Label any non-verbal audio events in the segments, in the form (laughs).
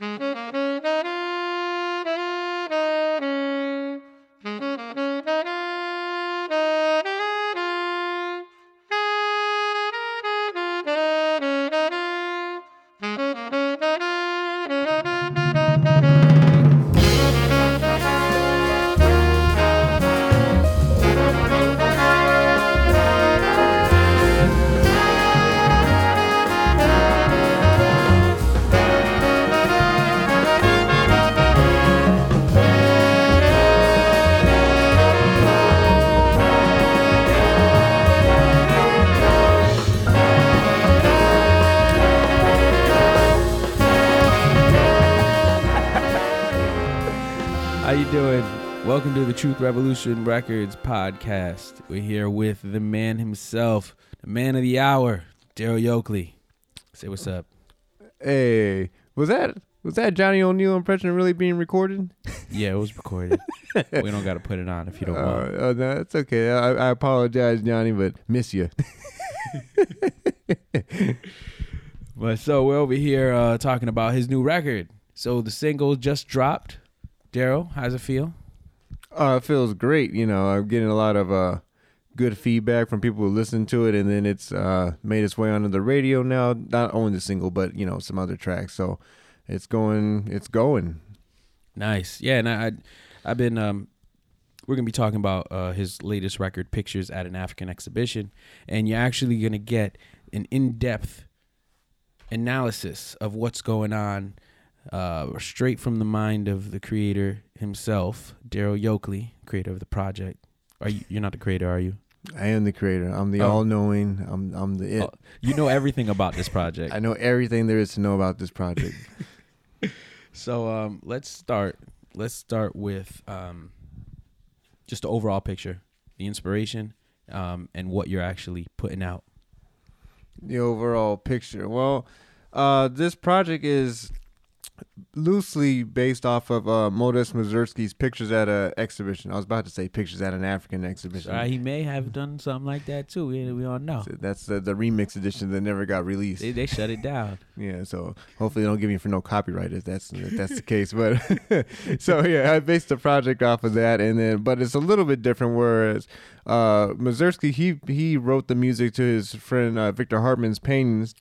How Welcome to the Truth Revolution Records podcast. We're here with the man himself, the man of the hour, Daryl Yokley. Say what's up. Hey, was that was that Johnny O'Neill impression really being recorded? (laughs) Yeah, it was recorded. we don't got to put it on if you don't Uh, want. Oh, no, it's okay. I, I apologize, Johnny, but miss you. (laughs) But so we're over here uh, talking about his new record. So the single just dropped. Daryl, how's it feel? Uh, it feels great. You know, I'm getting a lot of uh, good feedback from people who listen to it, and then it's uh, made its way onto the radio now. Not only the single, but you know, some other tracks. So it's going. It's going. Nice. Yeah, and I, I I've been um we're gonna be talking about uh, his latest record, Pictures at an African Exhibition, and you're actually gonna get an in-depth analysis of what's going on, uh, straight from the mind of the creator himself, Daryl Yokley, creator of the project. Are you? You're not the creator, are you? I am the creator. I'm the Oh. all-knowing. I'm I'm the it. Oh, you know everything about this project. (laughs) I know everything there is to know about this project. (laughs) So um, let's start. Let's start with um, just the overall picture, the inspiration, um, and what you're actually putting out. the overall picture. Well, uh, this project is loosely based off of uh, Modest Mazursky's pictures at a exhibition. I was about to say pictures at an African exhibition. Uh, he may have done something like that too. We, we don't know. So That's the, the remix edition that never got released. They, they shut it down. (laughs) Yeah, so hopefully they don't give me for no copyright if that's if that's the case. But (laughs) so yeah, I based the project off of that, and then but it's a little bit different. Whereas uh, Mazursky he he wrote the music to his friend uh, Viktor Hartmann's paintings,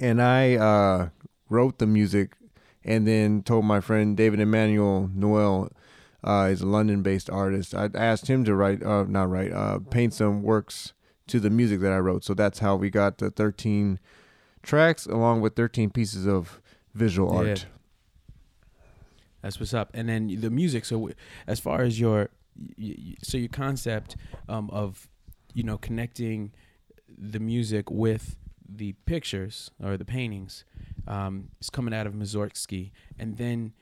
and I uh, wrote the music, and then told my friend David Emmanuel Noel. Uh, is a London-based artist. I asked him to write, uh, not write, uh, paint some works to the music that I wrote. So that's how we got the 13 tracks along with 13 pieces of visual Yeah. art. That's what's up. And then the music. So as far as your, so your concept um, of, you know, connecting the music with the pictures or the paintings um, is coming out of Mazorsky. And then,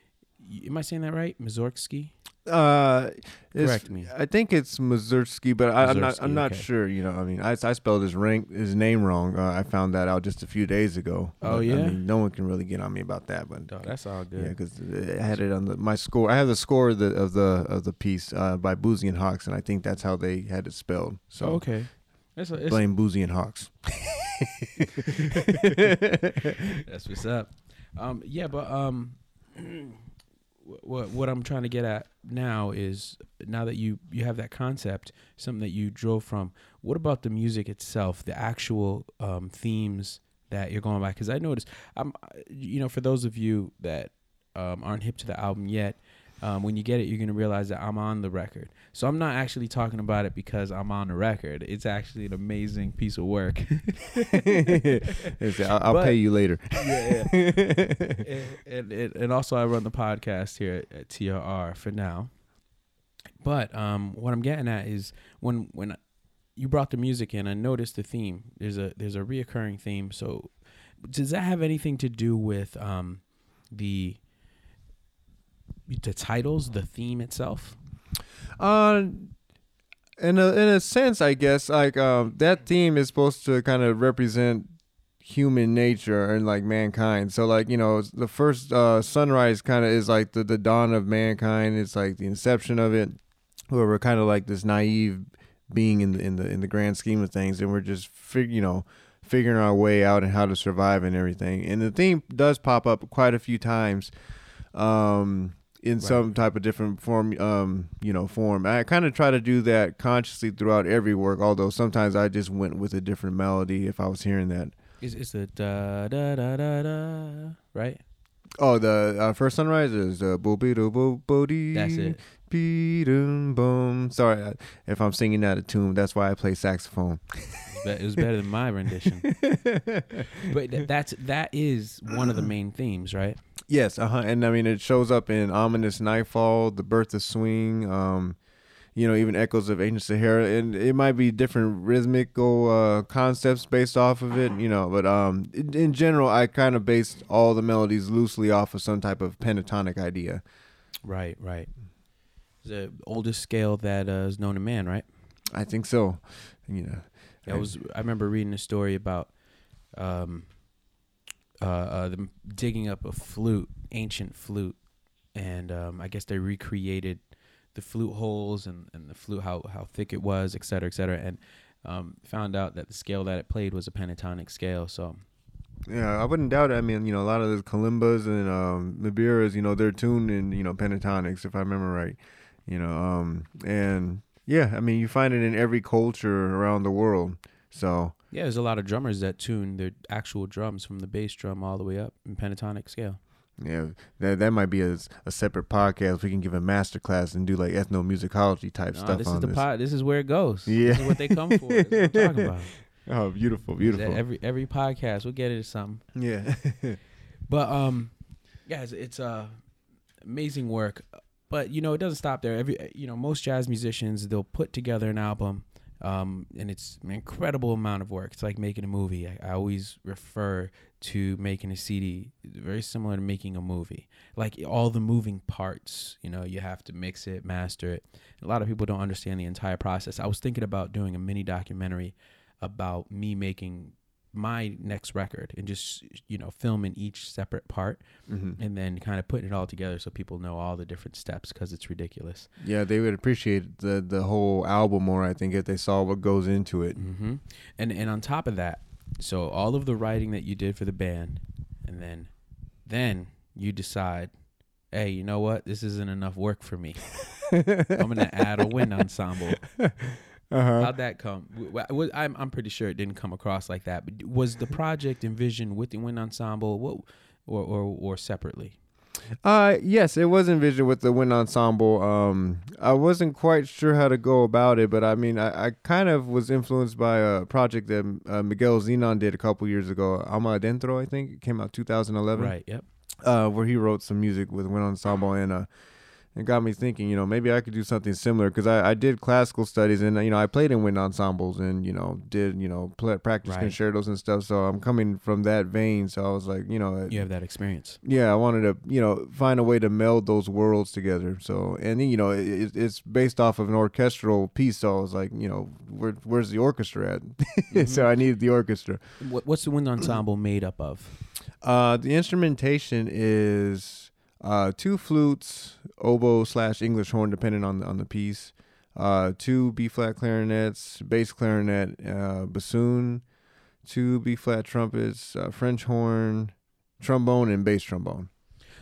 am I saying that right? Mazorsky? Uh, Correct me. I think it's Mazursky, but I, I'm not. I'm not okay. sure. You know, I mean, I, I spelled his rank his name wrong. Uh, I found that out just a few days ago. Oh, But, yeah? I mean, no one can really get on me about that, but Oh, that's all good. yeah, because I had it on the my score. I have the score of the of the of the piece uh, by Boosey and Hawkes, and I think that's how they had it spelled. So Oh, okay. That's, it's, blame Boosey and Hawkes. (laughs) (laughs) that's what's up. Um, yeah, but um, (clears throat) what what I'm trying to get at now is now that you you have that concept, something that you drove from. What about the music itself, the actual um, themes that you're going by? Because I noticed, I'm, you know, for those of you that um, aren't hip to the album yet. Um, when you get it, you're gonna realize that I'm on the record. So I'm not actually talking about it because I'm on the record. It's actually an amazing piece of work. (laughs) I'll, I'll But- pay you later. (laughs) yeah, and, (laughs) and, and and also I run the podcast here at, at TRR for now. But um, what I'm getting at is when when you brought the music in, I noticed the theme. There's a there's a reoccurring theme. So does that have anything to do with um, the the titles, the theme itself? Uh, in a in a sense, I guess like um that theme is supposed to kind of represent human nature and like mankind. So like you know the first uh sunrise kind of is like the the dawn of mankind. It's like the inception of it. Where we're kind of like this naive being in the in the in the grand scheme of things, and we're just fig- you know figuring our way out and how to survive and everything. And the theme does pop up quite a few times. Um, in Right. some type of different form um you know form i kind of try to do that consciously throughout every work although sometimes i just went with a different melody if i was hearing that it's the da da da da da, right? oh the uh, first sunrise is uh bo be do bo bo dee That's it. Be dum boom sorry if i'm singing out of tune that's why i play saxophone (laughs) Be- It was better than my rendition. (laughs) But th- that's that is one of the main themes, right? Yes, uh huh. And I mean, it shows up in ominous nightfall, the birth of swing, um, you know, even echoes of ancient Sahara, and it might be different rhythmical uh, concepts based off of it, you know. But um, in, in general, I kind of based all the melodies loosely off of some type of pentatonic idea. Right, right. The oldest scale that uh, is known to man, right? I think so. You know, I was I remember reading a story about um uh, uh them digging up a flute, ancient flute, and um I guess they recreated the flute holes and, and the flute how how thick it was, et cetera, et cetera, and um found out that the scale that it played was a pentatonic scale. So Yeah, I wouldn't doubt it. I mean, you know, a lot of the kalimbas and um, mbiras, you know, they're tuned in, you know, pentatonics, if I remember right. You know, um, and yeah, I mean, you find it in every culture around the world. So yeah, there's a lot of drummers that tune their actual drums from the bass drum all the way up in pentatonic scale. yeah, that that might be a, a separate podcast. We can give a master class and do like ethnomusicology type No, stuff this on is the this. pod. This is where it goes. Yeah. this is what they come for. This is what I'm talking (laughs) about. Oh, beautiful, beautiful. Every every podcast, we'll get into something. yeah. (laughs) But um, guys, it's uh amazing work. But you know, it doesn't stop there. Every you know, most jazz musicians they'll put together an album, um, and it's an incredible amount of work. It's like making a movie. I, I always refer to making a CD very similar to making a movie. Like all the moving parts, you know, you have to mix it, master it. A lot of people don't understand the entire process. I was thinking about doing a mini documentary about me making my next record and just you know filming each separate part hmm and then kind of putting it all together so people know all the different steps because it's ridiculous. Yeah, they would appreciate the the whole album more. I think if they saw what goes into it. hmm And and on top of that, so all of the writing that you did for the band, and then then you decide, hey, you know what? This isn't enough work for me. (laughs) I'm gonna add a wind ensemble. (laughs) Uh-huh. How'd that come? I'm I'm pretty sure it didn't come across like that. But was the project envisioned with the wind ensemble, what, or or or separately? Uh yes, it was envisioned with the wind ensemble. Um I wasn't quite sure how to go about it, but I mean I, I kind of was influenced by a project that uh, Miguel Zenon did a couple years ago. Alma Adentro, I think. It came out 2011. Right. Yep. Uh where he wrote some music with wind ensemble and uh it got me thinking, you know, maybe I could do something similar because I, I did classical studies and, you know, I played in wind ensembles and, you know, did, you know, play, practice Right. concertos and stuff. So I'm coming from that vein. So I was like, you know, You have that experience. yeah, I wanted to, you know, find a way to meld those worlds together. So, and you know, it, it- it's based off of an orchestral piece. So I was like, you know, where, where's the orchestra at? (laughs) so I needed the orchestra. What, what's the wind ensemble made up of? Uh, the instrumentation is uh, two flutes, oboe slash English horn, depending on the, on the piece. Uh, two B flat clarinets, bass clarinet, uh, bassoon, two B flat trumpets, uh, French horn, trombone, and bass trombone.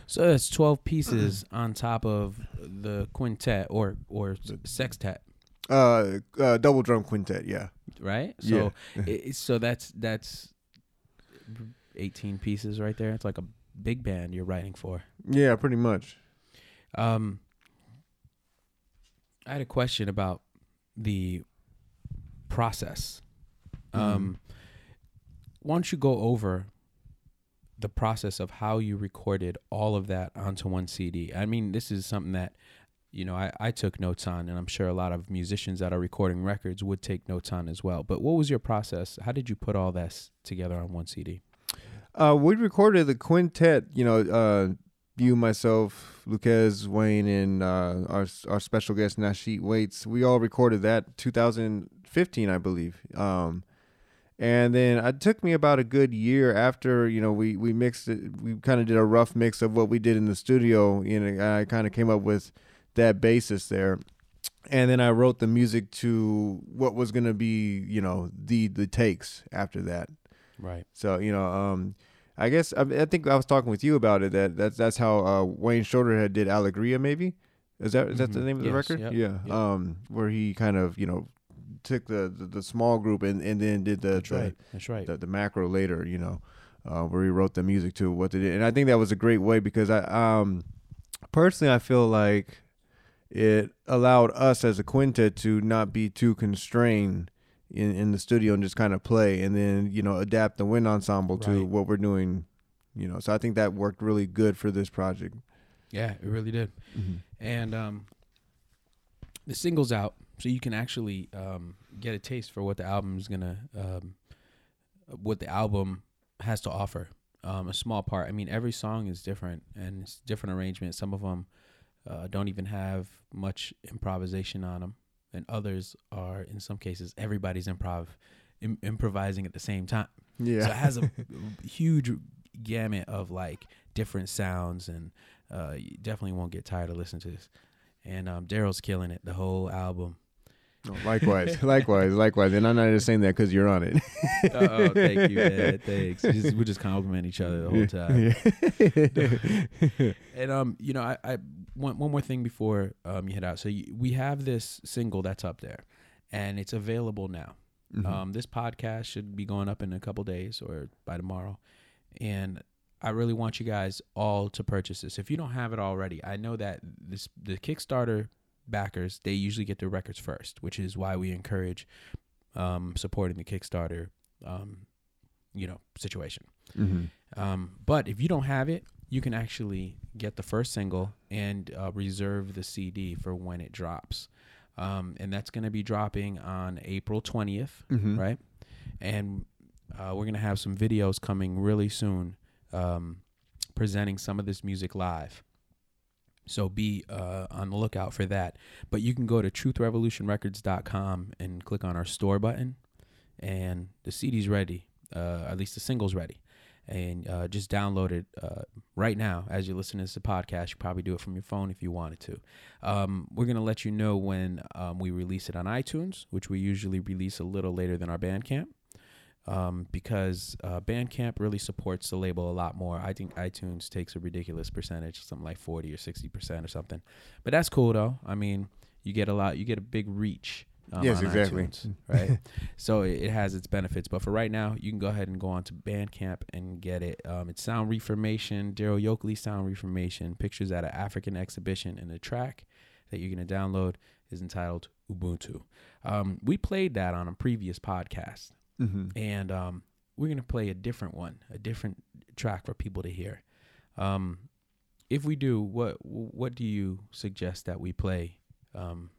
So that's twelve pieces (clears throat) on top of the quintet or or sextet, Uh, uh, double drum quintet, yeah. right? So (laughs) yeah. i- so that's that's eighteen pieces right there. It's like a big band you're writing for. Yeah, pretty much. Um, I had a question about the process. Um, why don't you go over the process of how you recorded all of that onto one CD? I mean, this is something that you know I, I took notes on, and I'm sure a lot of musicians that are recording records would take notes on as well. But what was your process? How did you put all this together on one CD? Uh, we recorded the quintet. You know, uh, you, myself, Lucas, Wayne, and uh, our our special guest Nasheet Waits. We all recorded that 2015, I believe. Um, and then it took me about a good year after you know we we mixed it. We kind of did a rough mix of what we did in the studio. You know, I kind of came up with that basis there. And then I wrote the music to what was gonna be, you know, the the takes after that. Right. So you know, um, I guess I, I think I was talking with you about it. That that's that's how uh, Wayne Shorter had did Alegría. Maybe is that is that the Mhm. name of the Yes, record? yep, Yeah. yep. Um, where he kind of you know took the the, the small group and, and then did the That's the, right. That's right. the, the macro later. You know, uh, where he wrote the music to what they did, and I think that was a great way because I um personally I feel like it allowed us as a quintet to not be too constrained in, in the studio and just kind of play and then you know adapt the wind ensemble to what we're doing you know so i think that worked really good for this project yeah, it really did. And um, the single's out, so you can actually um, get a taste for what the album's gonna, um, what the album has to offer. Um, a small part. I mean, every song is different and it's different arrangement. Some of them uh, don't even have much improvisation on them, and others are, in some cases, everybody's improv, Im- improvising at the same time. yeah So it has a (laughs) huge gamut of like different sounds, and uh, you definitely won't get tired of listening to this. And um, Daryl's killing it the whole album. Oh, likewise (laughs) likewise likewise and i'm not just saying that because you're on it (laughs) oh, thank you, man. Thanks. Just, we just compliment each other the whole time. Yeah. And um, you know, I, I one one more thing before um you head out. So you, we have this single that's up there, and it's available now. Mhm. Um, this podcast should be going up in a couple days or by tomorrow, and I really want you guys all to purchase this. If you don't have it already, I know that this the Kickstarter backers they usually get their records first, which is why we encourage um, supporting the Kickstarter, um, you know, situation. Mhm. Um, but if you don't have it, you can actually get the first single and uh, reserve the CD for when it drops. Um, and that's going to be dropping on April 20th, Mhm. right? And uh, we're going to have some videos coming really soon um, presenting some of this music live. So be uh, on the lookout for that. But you can go to truthrevolutionrecords.com and click on our store button, and the CD's ready. Uh, at least the single's ready. And uh, just download it uh, right now as you're listening to the podcast. You probably do it from your phone if you wanted to. Um, we're going to let you know when um, we release it on iTunes, which we usually release a little later than our Bandcamp um, because uh, Bandcamp really supports the label a lot more. I think iTunes takes a ridiculous percentage, something like forty or sixty percent or something. But that's cool though. I mean, you get a lot, you get a big reach. Um, Yes, exactly. iTunes, right? (laughs) so it, has its benefits. But for right now, you can go ahead and go on to Bandcamp and get it. Um, it's Sound Reformation, Daryl Yokley Sound Reformation, pictures at an African exhibition, and the track that you're gonna download is entitled Ubuntu. Um, we played that on a previous podcast Mhm. and um, we're gonna play a different one, a different track for people to hear. Um, if we do, what what do you suggest that we play um,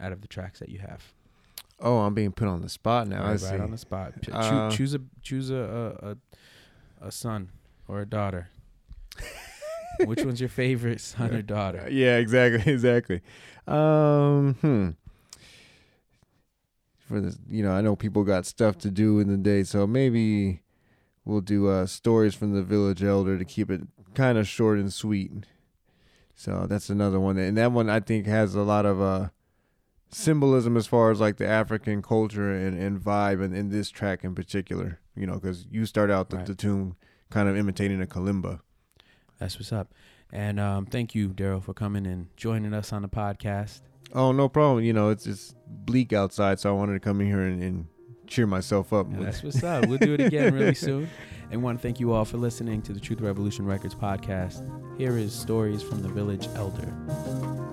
out of the tracks that you have? oh i'm being put on the spot now right, right on the spot. Choo- Uh, choose a choose a a, a a son or a daughter. (laughs) Which one's your favorite son or daughter? Yeah, exactly, (laughs) exactly. Um, hmm. For this, you know, I know people got stuff to do in the day, so maybe we'll do uh, stories from the village elder to keep it kind of short and sweet. So that's another one, and that one I think has a lot of uh, symbolism as far as like the African culture and, and vibe, and in this track in particular, you know, because you start out the, Right. the tune kind of imitating a kalimba. That's what's up. And um, thank you, Daryl, for coming and joining us on the podcast. Oh, no problem. You know, it's it's bleak outside, so I wanted to come in here and, and cheer myself up. And that's what's up. We'll do it again really (laughs) soon. And want to thank you all for listening to the Truth Revolution Records podcast. Here is Stories from the Village Elder.